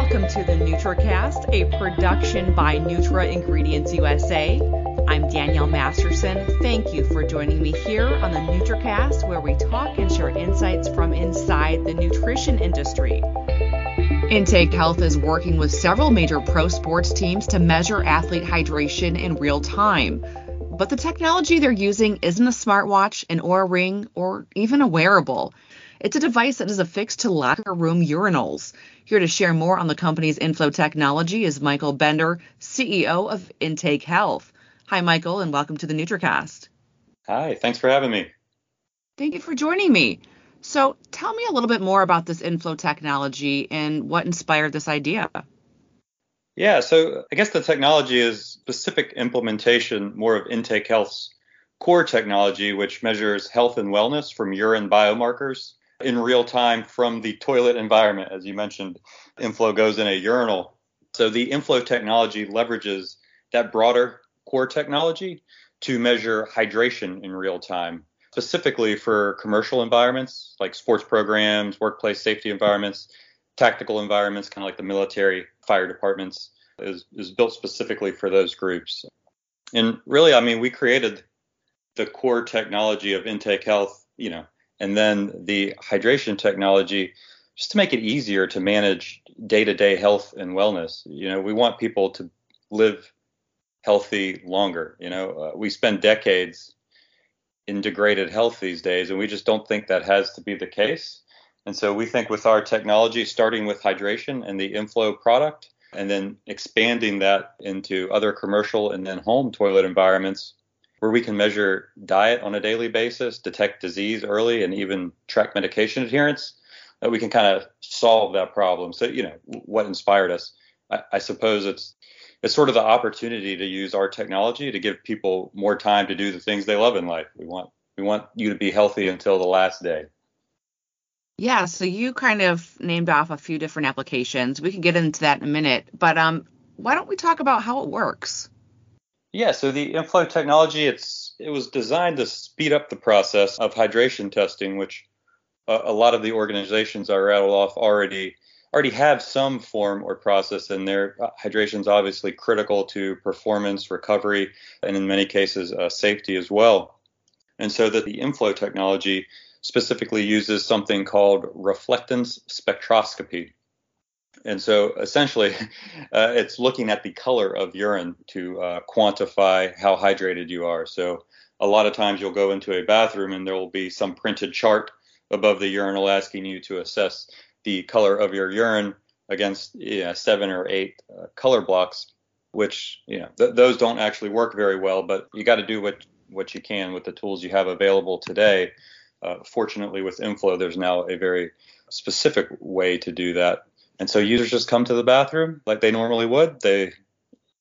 Welcome to the NutraCast, a production by Nutra Ingredients USA. I'm Danielle Masterson. Thank you for joining me here on the NutraCast, where we talk and share insights from inside the nutrition industry. Intake Health is working with several major pro sports teams to measure athlete hydration in real time. But the technology they're using isn't a smartwatch, an Oura ring, or even a wearable. It's a device that is affixed to locker room urinals. Here to share more on the company's inflow technology is Michael Bender, CEO of Intake Health. Hi, Michael, and welcome to the NutraCast. Hi, thanks for having me. Thank you for joining me. So, tell me a little bit more about this inflow technology and what inspired this idea. Yeah, so I guess the technology is specific implementation more of Intake Health's core technology, which measures health and wellness from urine biomarkers in real time from the toilet environment. As you mentioned, inflow goes in a urinal. So the inflow technology leverages that broader core technology to measure hydration in real time, specifically for commercial environments like sports programs, workplace safety environments, tactical environments, kind of like the military fire departments, is, is built specifically for those groups. And really, I mean, we created the core technology of intake health, you know, and then the hydration technology just to make it easier to manage day-to-day health and wellness. You know, we want people to live healthy longer. You know, uh, we spend decades in degraded health these days, and we just don't think that has to be the case. And so we think with our technology, starting with hydration and the inflow product, and then expanding that into other commercial and then home toilet environments, where we can measure diet on a daily basis, detect disease early, and even track medication adherence, that we can kind of solve that problem. So, you know, what inspired us? I, I suppose it's it's sort of the opportunity to use our technology to give people more time to do the things they love in life. We want we want you to be healthy until the last day. Yeah, so you kind of named off a few different applications. We can get into that in a minute, but um, why don't we talk about how it works? Yeah, so the inflow technology, it's it was designed to speed up the process of hydration testing, which a, a lot of the organizations I rattled off already already have some form or process in there. Uh, hydration is obviously critical to performance, recovery, and in many cases, uh, safety as well. And so that the inflow technology specifically uses something called reflectance spectroscopy. And so essentially, uh, it's looking at the color of urine to uh, quantify how hydrated you are. So a lot of times you'll go into a bathroom and there will be some printed chart above the urinal asking you to assess the color of your urine against you know, seven or eight uh, color blocks, which you know th- those don't actually work very well. But you got to do what what you can with the tools you have available today. Uh, fortunately, with Inflow, there's now a very specific way to do that. And so users just come to the bathroom like they normally would. They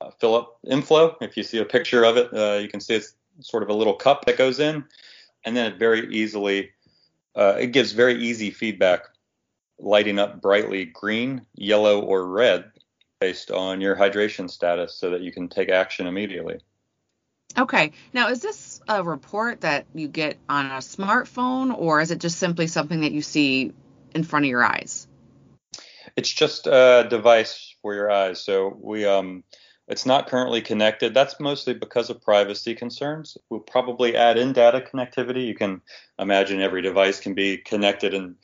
uh, fill up inflow. If you see a picture of it, uh, you can see it's sort of a little cup that goes in, and then it very easily uh, it gives very easy feedback, lighting up brightly green, yellow, or red based on your hydration status, so that you can take action immediately. Okay. Now, is this a report that you get on a smartphone, or is it just simply something that you see in front of your eyes? It's just a device for your eyes. So we um, it's not currently connected. That's mostly because of privacy concerns. We'll probably add in data connectivity. You can imagine every device can be connected and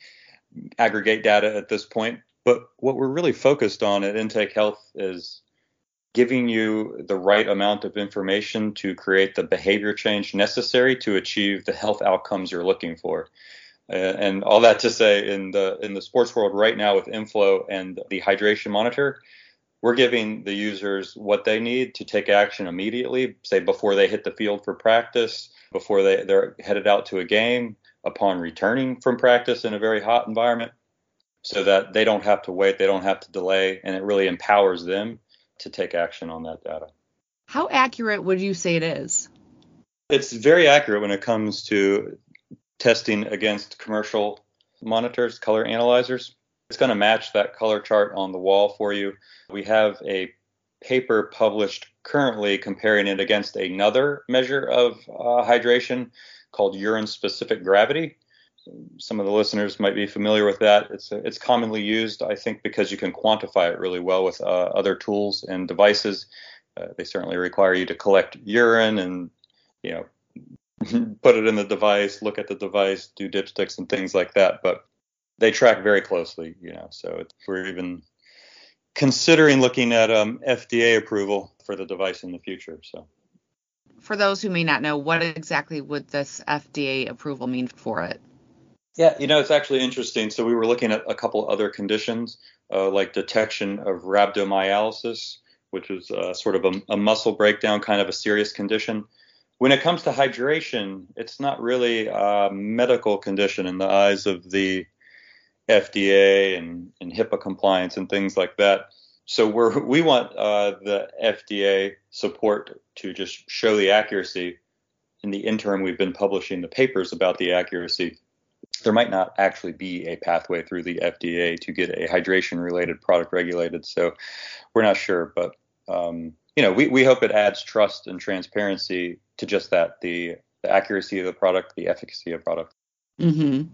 aggregate data at this point. But what we're really focused on at Intake Health is giving you the right amount of information to create the behavior change necessary to achieve the health outcomes you're looking for. Uh, and all that to say, in the in the sports world right now with Inflow and the hydration monitor, we're giving the users what they need to take action immediately, say before they hit the field for practice, before they, they're headed out to a game, upon returning from practice in a very hot environment, so that they don't have to wait, they don't have to delay, and it really empowers them to take action on that data. How accurate would you say it is? It's very accurate when it comes to testing against commercial monitors, color analyzers. It's going to match that color chart on the wall for you. We have a paper published currently comparing it against another measure of uh, hydration called urine specific gravity. some of the listeners might be familiar with that. It's it's commonly used, I think, because you can quantify it really well with uh, other tools and devices. Uh, they certainly require you to collect urine and you know put it in the device, look at the device, do dipsticks and things like that. But they track very closely, you know. So we're even considering looking at um, FDA approval for the device in the future. So for those who may not know, what exactly would this FDA approval mean for it? Yeah, you know, it's actually interesting. So we were looking at a couple other conditions, uh, like detection of rhabdomyolysis, which is uh, sort of a, a, muscle breakdown, kind of a serious condition. When it comes to hydration, it's not really a medical condition in the eyes of the FDA and, and HIPAA compliance and things like that so we want uh, the FDA support to just show the accuracy. In the interim, we've been publishing the papers about the accuracy. There might not actually be a pathway through the FDA to get a hydration-related product regulated, so we're not sure. But um, you know, we, we hope it adds trust and transparency to just that the, the accuracy of the product, the efficacy of product. Mm-hmm.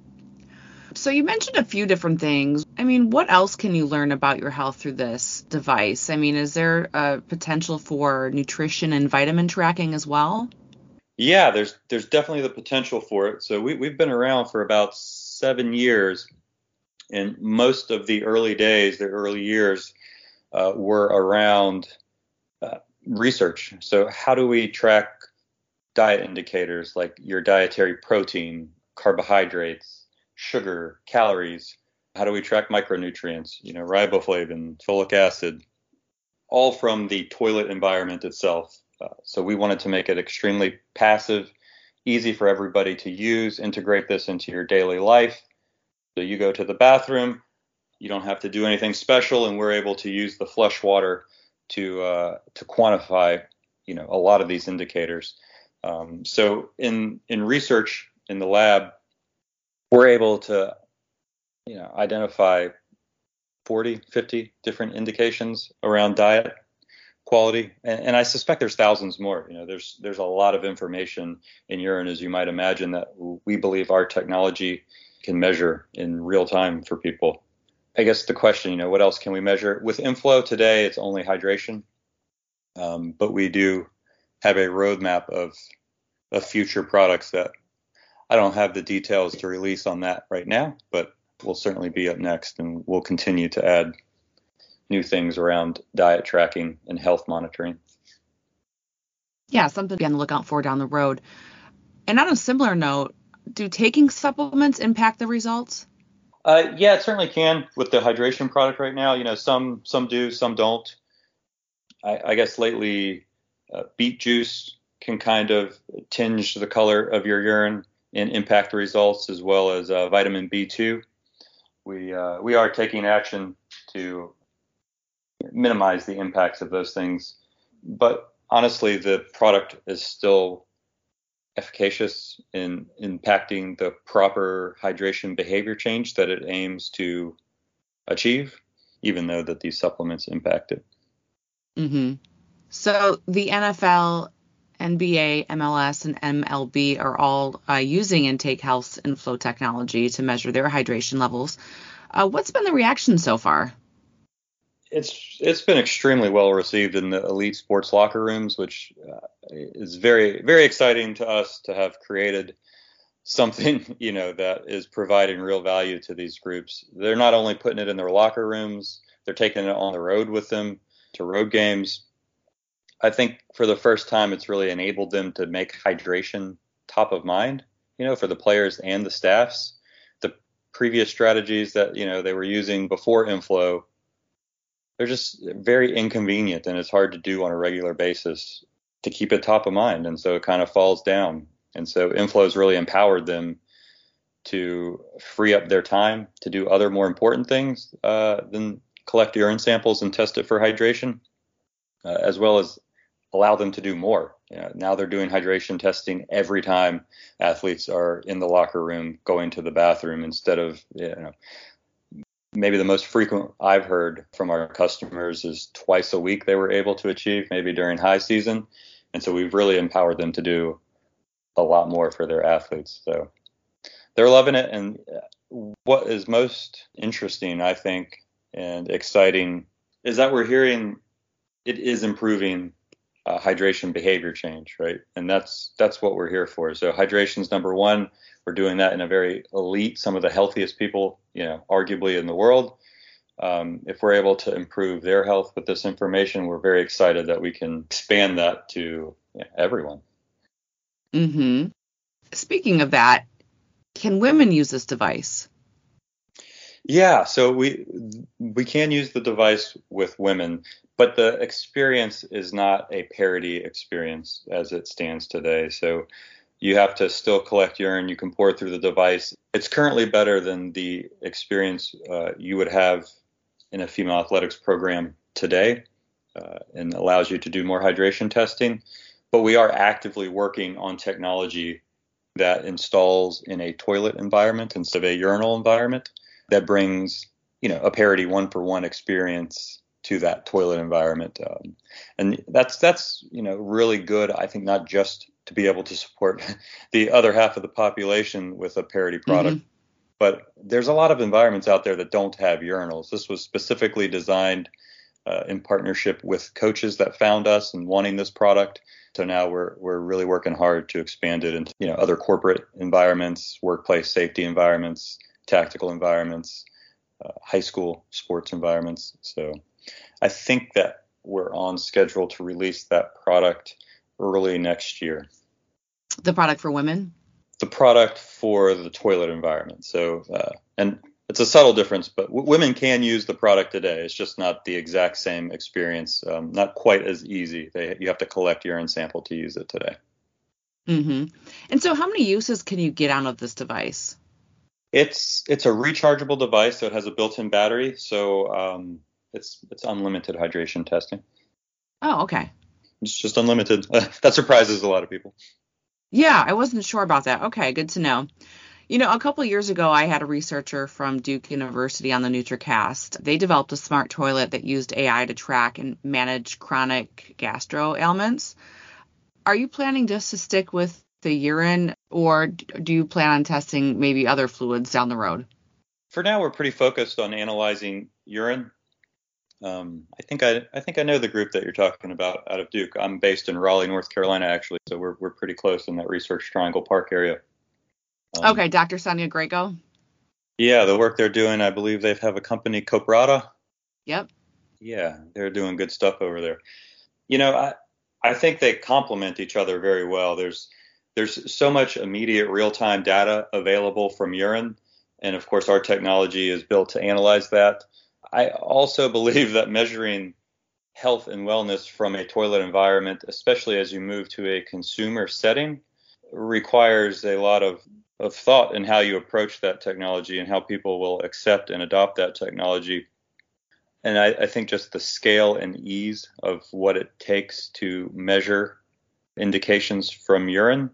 So you mentioned a few different things. I mean, what else can you learn about your health through this device? I mean, is there a potential for nutrition and vitamin tracking as well? Yeah, there's there's definitely the potential for it. So we we've been around for about seven years, and most of the early days, the early years, uh, were around research. So how do we track diet indicators like your dietary protein, carbohydrates, sugar, calories. How do we track micronutrients? You know, riboflavin, folic acid, all from the toilet environment itself. Uh, so we wanted to make it extremely passive, easy for everybody to use, integrate this into your daily life. So you go to the bathroom, you don't have to do anything special, and we're able to use the flush water to uh, to quantify, you know, a lot of these indicators. Um, so in in research in the lab, we're able to you know identify 40 50 different indications around diet quality. And, and, i suspect there's thousands more. You know there's there's a lot of information in urine as you might imagine that we believe our technology can measure in real time for people i guess the question you know what else can we measure with inflow today it's only hydration um, but we do have a roadmap of of future products that I don't have the details to release on that right now, but we'll certainly be up next and we'll continue to add new things around diet tracking and health monitoring. Yeah, something to be on the lookout for down the road. And on a similar note, do taking supplements impact the results? Uh, yeah, it certainly can with the hydration product right now. You know, some some do, some don't. I, I guess lately, uh, beet juice can kind of tinge the color of your urine and impact the results as well as uh, vitamin B2. We uh, we are taking action to minimize the impacts of those things, but honestly, the product is still efficacious in impacting the proper hydration behavior change that it aims to achieve, even though that these supplements impact it. Mm-hmm. So the NFL NBA, MLS, and MLB are all uh, using Intake Health's inflow technology to measure their hydration levels. Uh, what's been the reaction so far? It's it's been extremely well received in the elite sports locker rooms, which uh, is very very exciting to us to have created something you know that is providing real value to these groups. They're not only putting it in their locker rooms, they're taking it on the road with them to road games I think for the first time, it's really enabled them to make hydration top of mind, you know, for the players and the staffs. The previous strategies that, you know, they were using before inflow, they're just very inconvenient and it's hard to do on a regular basis to keep it top of mind. And so it kind of falls down. And so inflows really empowered them to free up their time to do other more important things uh, than collect urine samples and test it for hydration, uh, as well as allow them to do more. You know, now they're doing hydration testing every time athletes are in the locker room going to the bathroom instead of you know maybe the most frequent I've heard from our customers is twice a week they were able to achieve maybe during high season. And so we've really empowered them to do a lot more for their athletes. So they're loving it. And what is most interesting, I think, and exciting is that we're hearing it is improving uh, hydration behavior change, right? And that's that's what we're here for. So hydration is number one. We're doing that in a very elite, some of the healthiest people, you know, arguably in the world. Um, if we're able to improve their health with this information, we're very excited that we can expand that to everyone. Mm-hmm. Speaking of that, can women use this device? Yeah, so we we can use the device with women, but the experience is not a parity experience as it stands today. So you have to still collect urine. You can pour it through the device. It's currently better than the experience uh, you would have in a female athletics program today, uh, and allows you to do more hydration testing. But we are actively working on technology that installs in a toilet environment instead of a urinal environment that brings you know a parity one for one experience to that toilet environment. Um, and that's that's you know really good i think not just to be able to support the other half of the population with a parity product mm-hmm. but there's a lot of environments out there that don't have urinals. This was specifically designed uh, in partnership with coaches that found us and wanting this product. So now we're we're really working hard to expand it into you know other corporate environments workplace safety environments tactical environments, uh, high school sports environments. So I think that we're on schedule to release that product early next year. The product for women? The product for the toilet environment. So, uh, and it's a subtle difference, but w- women can use the product today. It's just not the exact same experience, um, not quite as easy. They, you have to collect urine sample to use it today. Mm-hmm. And so, how many uses can you get out of this device? It's it's a rechargeable device, so it has a built-in battery, so um, it's it's unlimited hydration testing. Oh, okay. It's just unlimited. that surprises a lot of people. Yeah, I wasn't sure about that. Okay, good to know. You know, a couple years ago, I had a researcher from Duke University on the NutraCast. They developed a smart toilet that used AI to track and manage chronic gastro ailments. Are you planning just to stick with the urine, or do you plan on testing maybe other fluids down the road? For now, we're pretty focused on analyzing urine. Um, I think I, I think I know the group that you're talking about out of Duke. I'm based in Raleigh, North Carolina, actually, so we're we're pretty close in that Research Triangle Park area. Um, okay, Dr. Sonia Grego. Yeah, the work they're doing, I believe they have a company, Coprata. Yep. Yeah, they're doing good stuff over there. You know, I I think they complement each other very well. There's there's so much immediate real time data available from urine. And of course, our technology is built to analyze that. I also believe that measuring health and wellness from a toilet environment, especially as you move to a consumer setting, requires a lot of, of thought in how you approach that technology and how people will accept and adopt that technology. And I, I think just the scale and ease of what it takes to measure indications from urine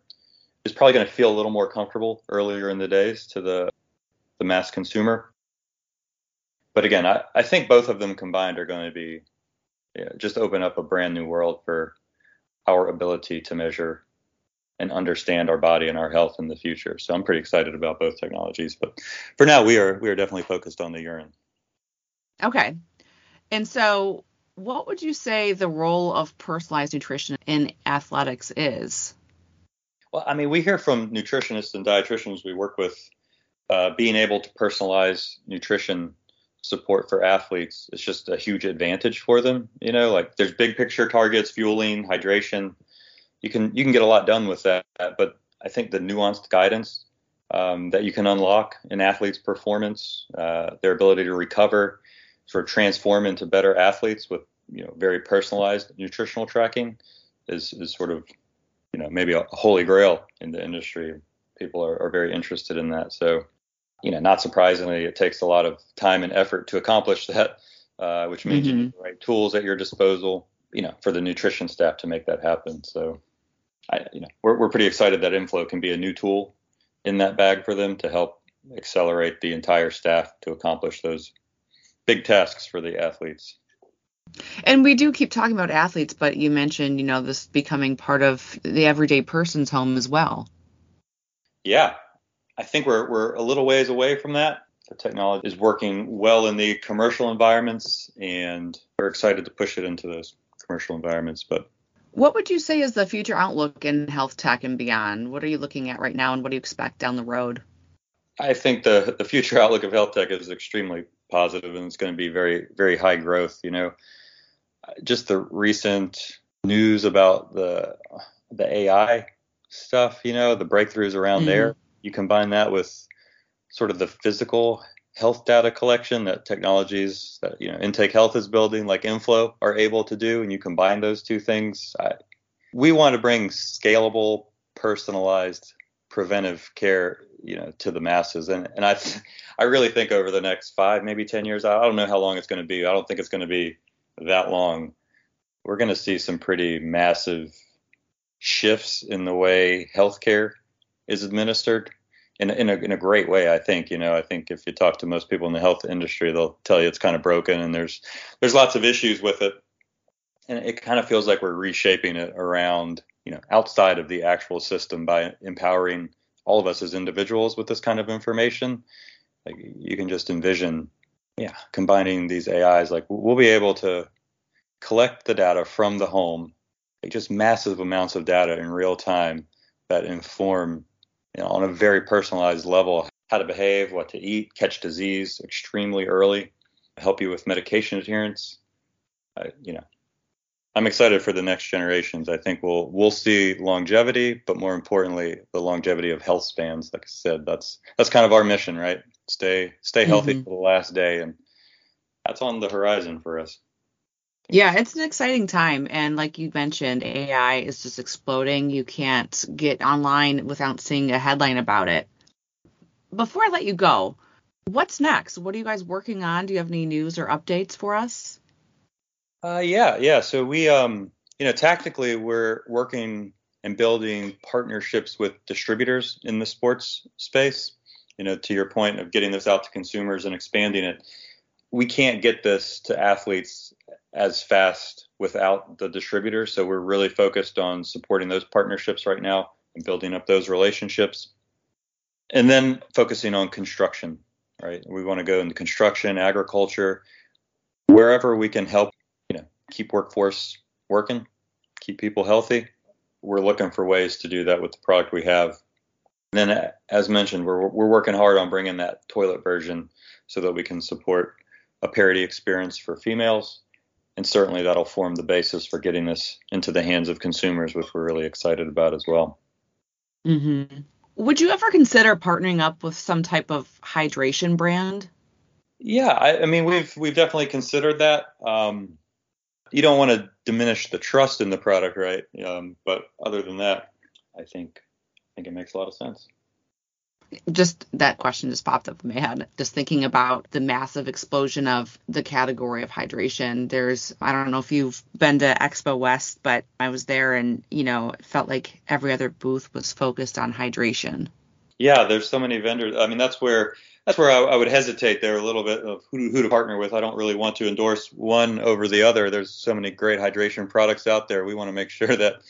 is probably going to feel a little more comfortable earlier in the days to the the mass consumer. But again, I, I think both of them combined are going to be yeah, just open up a brand new world for our ability to measure and understand our body and our health in the future. So I'm pretty excited about both technologies. But for now, we are we are definitely focused on the urine. Okay. And so, what would you say the role of personalized nutrition in athletics is? Well, I mean, we hear from nutritionists and dietitians we work with uh, being able to personalize nutrition support for athletes is just a huge advantage for them. You know, like there's big picture targets, fueling, hydration. You can you can get a lot done with that, but I think the nuanced guidance um, that you can unlock in athletes' performance, uh, their ability to recover, sort of transform into better athletes with you know very personalized nutritional tracking is is sort of you know maybe a holy grail in the industry. People are, are very interested in that. So you know, not surprisingly, it takes a lot of time and effort to accomplish that, uh, which means mm-hmm. you need the right tools at your disposal, you know, for the nutrition staff to make that happen. So, I, you know, we're, we're pretty excited that Inflow can be a new tool in that bag for them to help accelerate the entire staff to accomplish those big tasks for the athletes. And we do keep talking about athletes, but you mentioned, you know, this becoming part of the everyday person's home as well. Yeah. I think we're we're a little ways away from that. The technology is working well in the commercial environments, and we're excited to push it into those commercial environments. But what would you say is the future outlook in health tech and beyond? What are you looking at right now, and what do you expect down the road? I think the the future outlook of health tech is extremely positive, and it's going to be very very high growth. You know, just the recent news about the the AI stuff, you know, the breakthroughs around mm-hmm. there. You combine that with sort of the physical health data collection that technologies that you know intake health is building like inflow are able to do and you combine those two things I, we want to bring scalable personalized preventive care you know to the masses and and i i really think over the next five maybe ten years i don't know how long it's going to be i don't think it's going to be that long we're going to see some pretty massive shifts in the way healthcare is administered in, in, a, in a great way. I think, you know, I think if you talk to most people in the health industry, they'll tell you it's kind of broken and there's, there's lots of issues with it. And it kind of feels like we're reshaping it around, you know, outside of the actual system by empowering all of us as individuals with this kind of information. Like you can just envision, yeah, combining these AIs, like we'll be able to collect the data from the home, like just massive amounts of data in real time that inform you know, on a very personalized level how to behave, what to eat, catch disease extremely early, help you with medication adherence. I, you know, I'm excited for the next generations. I think we'll we'll see longevity, but more importantly, the longevity of health spans. Like I said, that's that's kind of our mission, right? Stay stay healthy mm-hmm. for the last day, and that's on the horizon for us. Yeah, it's an exciting time. And like you mentioned, AI is just exploding. You can't get online without seeing a headline about it. Before I let you go, what's next? What are you guys working on? Do you have any news or updates for us? Uh, yeah, yeah. So we, um, you know, tactically, we're working and building partnerships with distributors in the sports space. You know, to your point of getting this out to consumers and expanding it, we can't get this to athletes as fast without the distributor. So we're really focused on supporting those partnerships right now and building up those relationships. And then focusing on construction, right? We want to go into construction, agriculture, wherever we can help, you know, keep workforce working, keep people healthy. We're looking for ways to do that with the product we have. And then, as mentioned, we're, we're working hard on bringing that toilet version so that we can support a parity experience for females and certainly that'll form the basis for getting this into the hands of consumers, which we're really excited about as well. Mm-hmm. Would you ever consider partnering up with some type of hydration brand? Yeah, I, I mean we've we've definitely considered that. Um, you don't want to diminish the trust in the product, right? Um, but other than that, I think think it makes a lot of sense just that question just popped up in my head. Just thinking about the massive explosion of the category of hydration. There's, I don't know if you've been to Expo West, but I was there and, you know, it felt like every other booth was focused on hydration. Yeah, there's so many vendors. I mean, that's where that's where I, I would hesitate there a little bit of who, who to partner with. I don't really want to endorse one over the other. There's so many great hydration products out there. We want to make sure that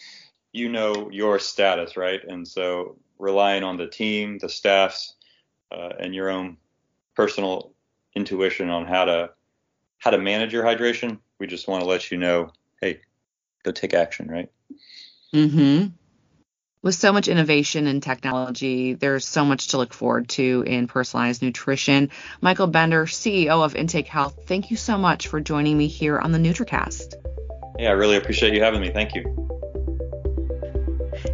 you know your status, right? And so relying on the team, the staffs, uh, and your own personal intuition on how to how to manage your hydration. We just want to let you know, hey, go take action, right? Mm-hmm. With so much innovation and technology, there's so much to look forward to in personalized nutrition. Michael Bender, CEO of Intake Health, thank you so much for joining me here on the NutraCast. Yeah, I really appreciate you having me. Thank you.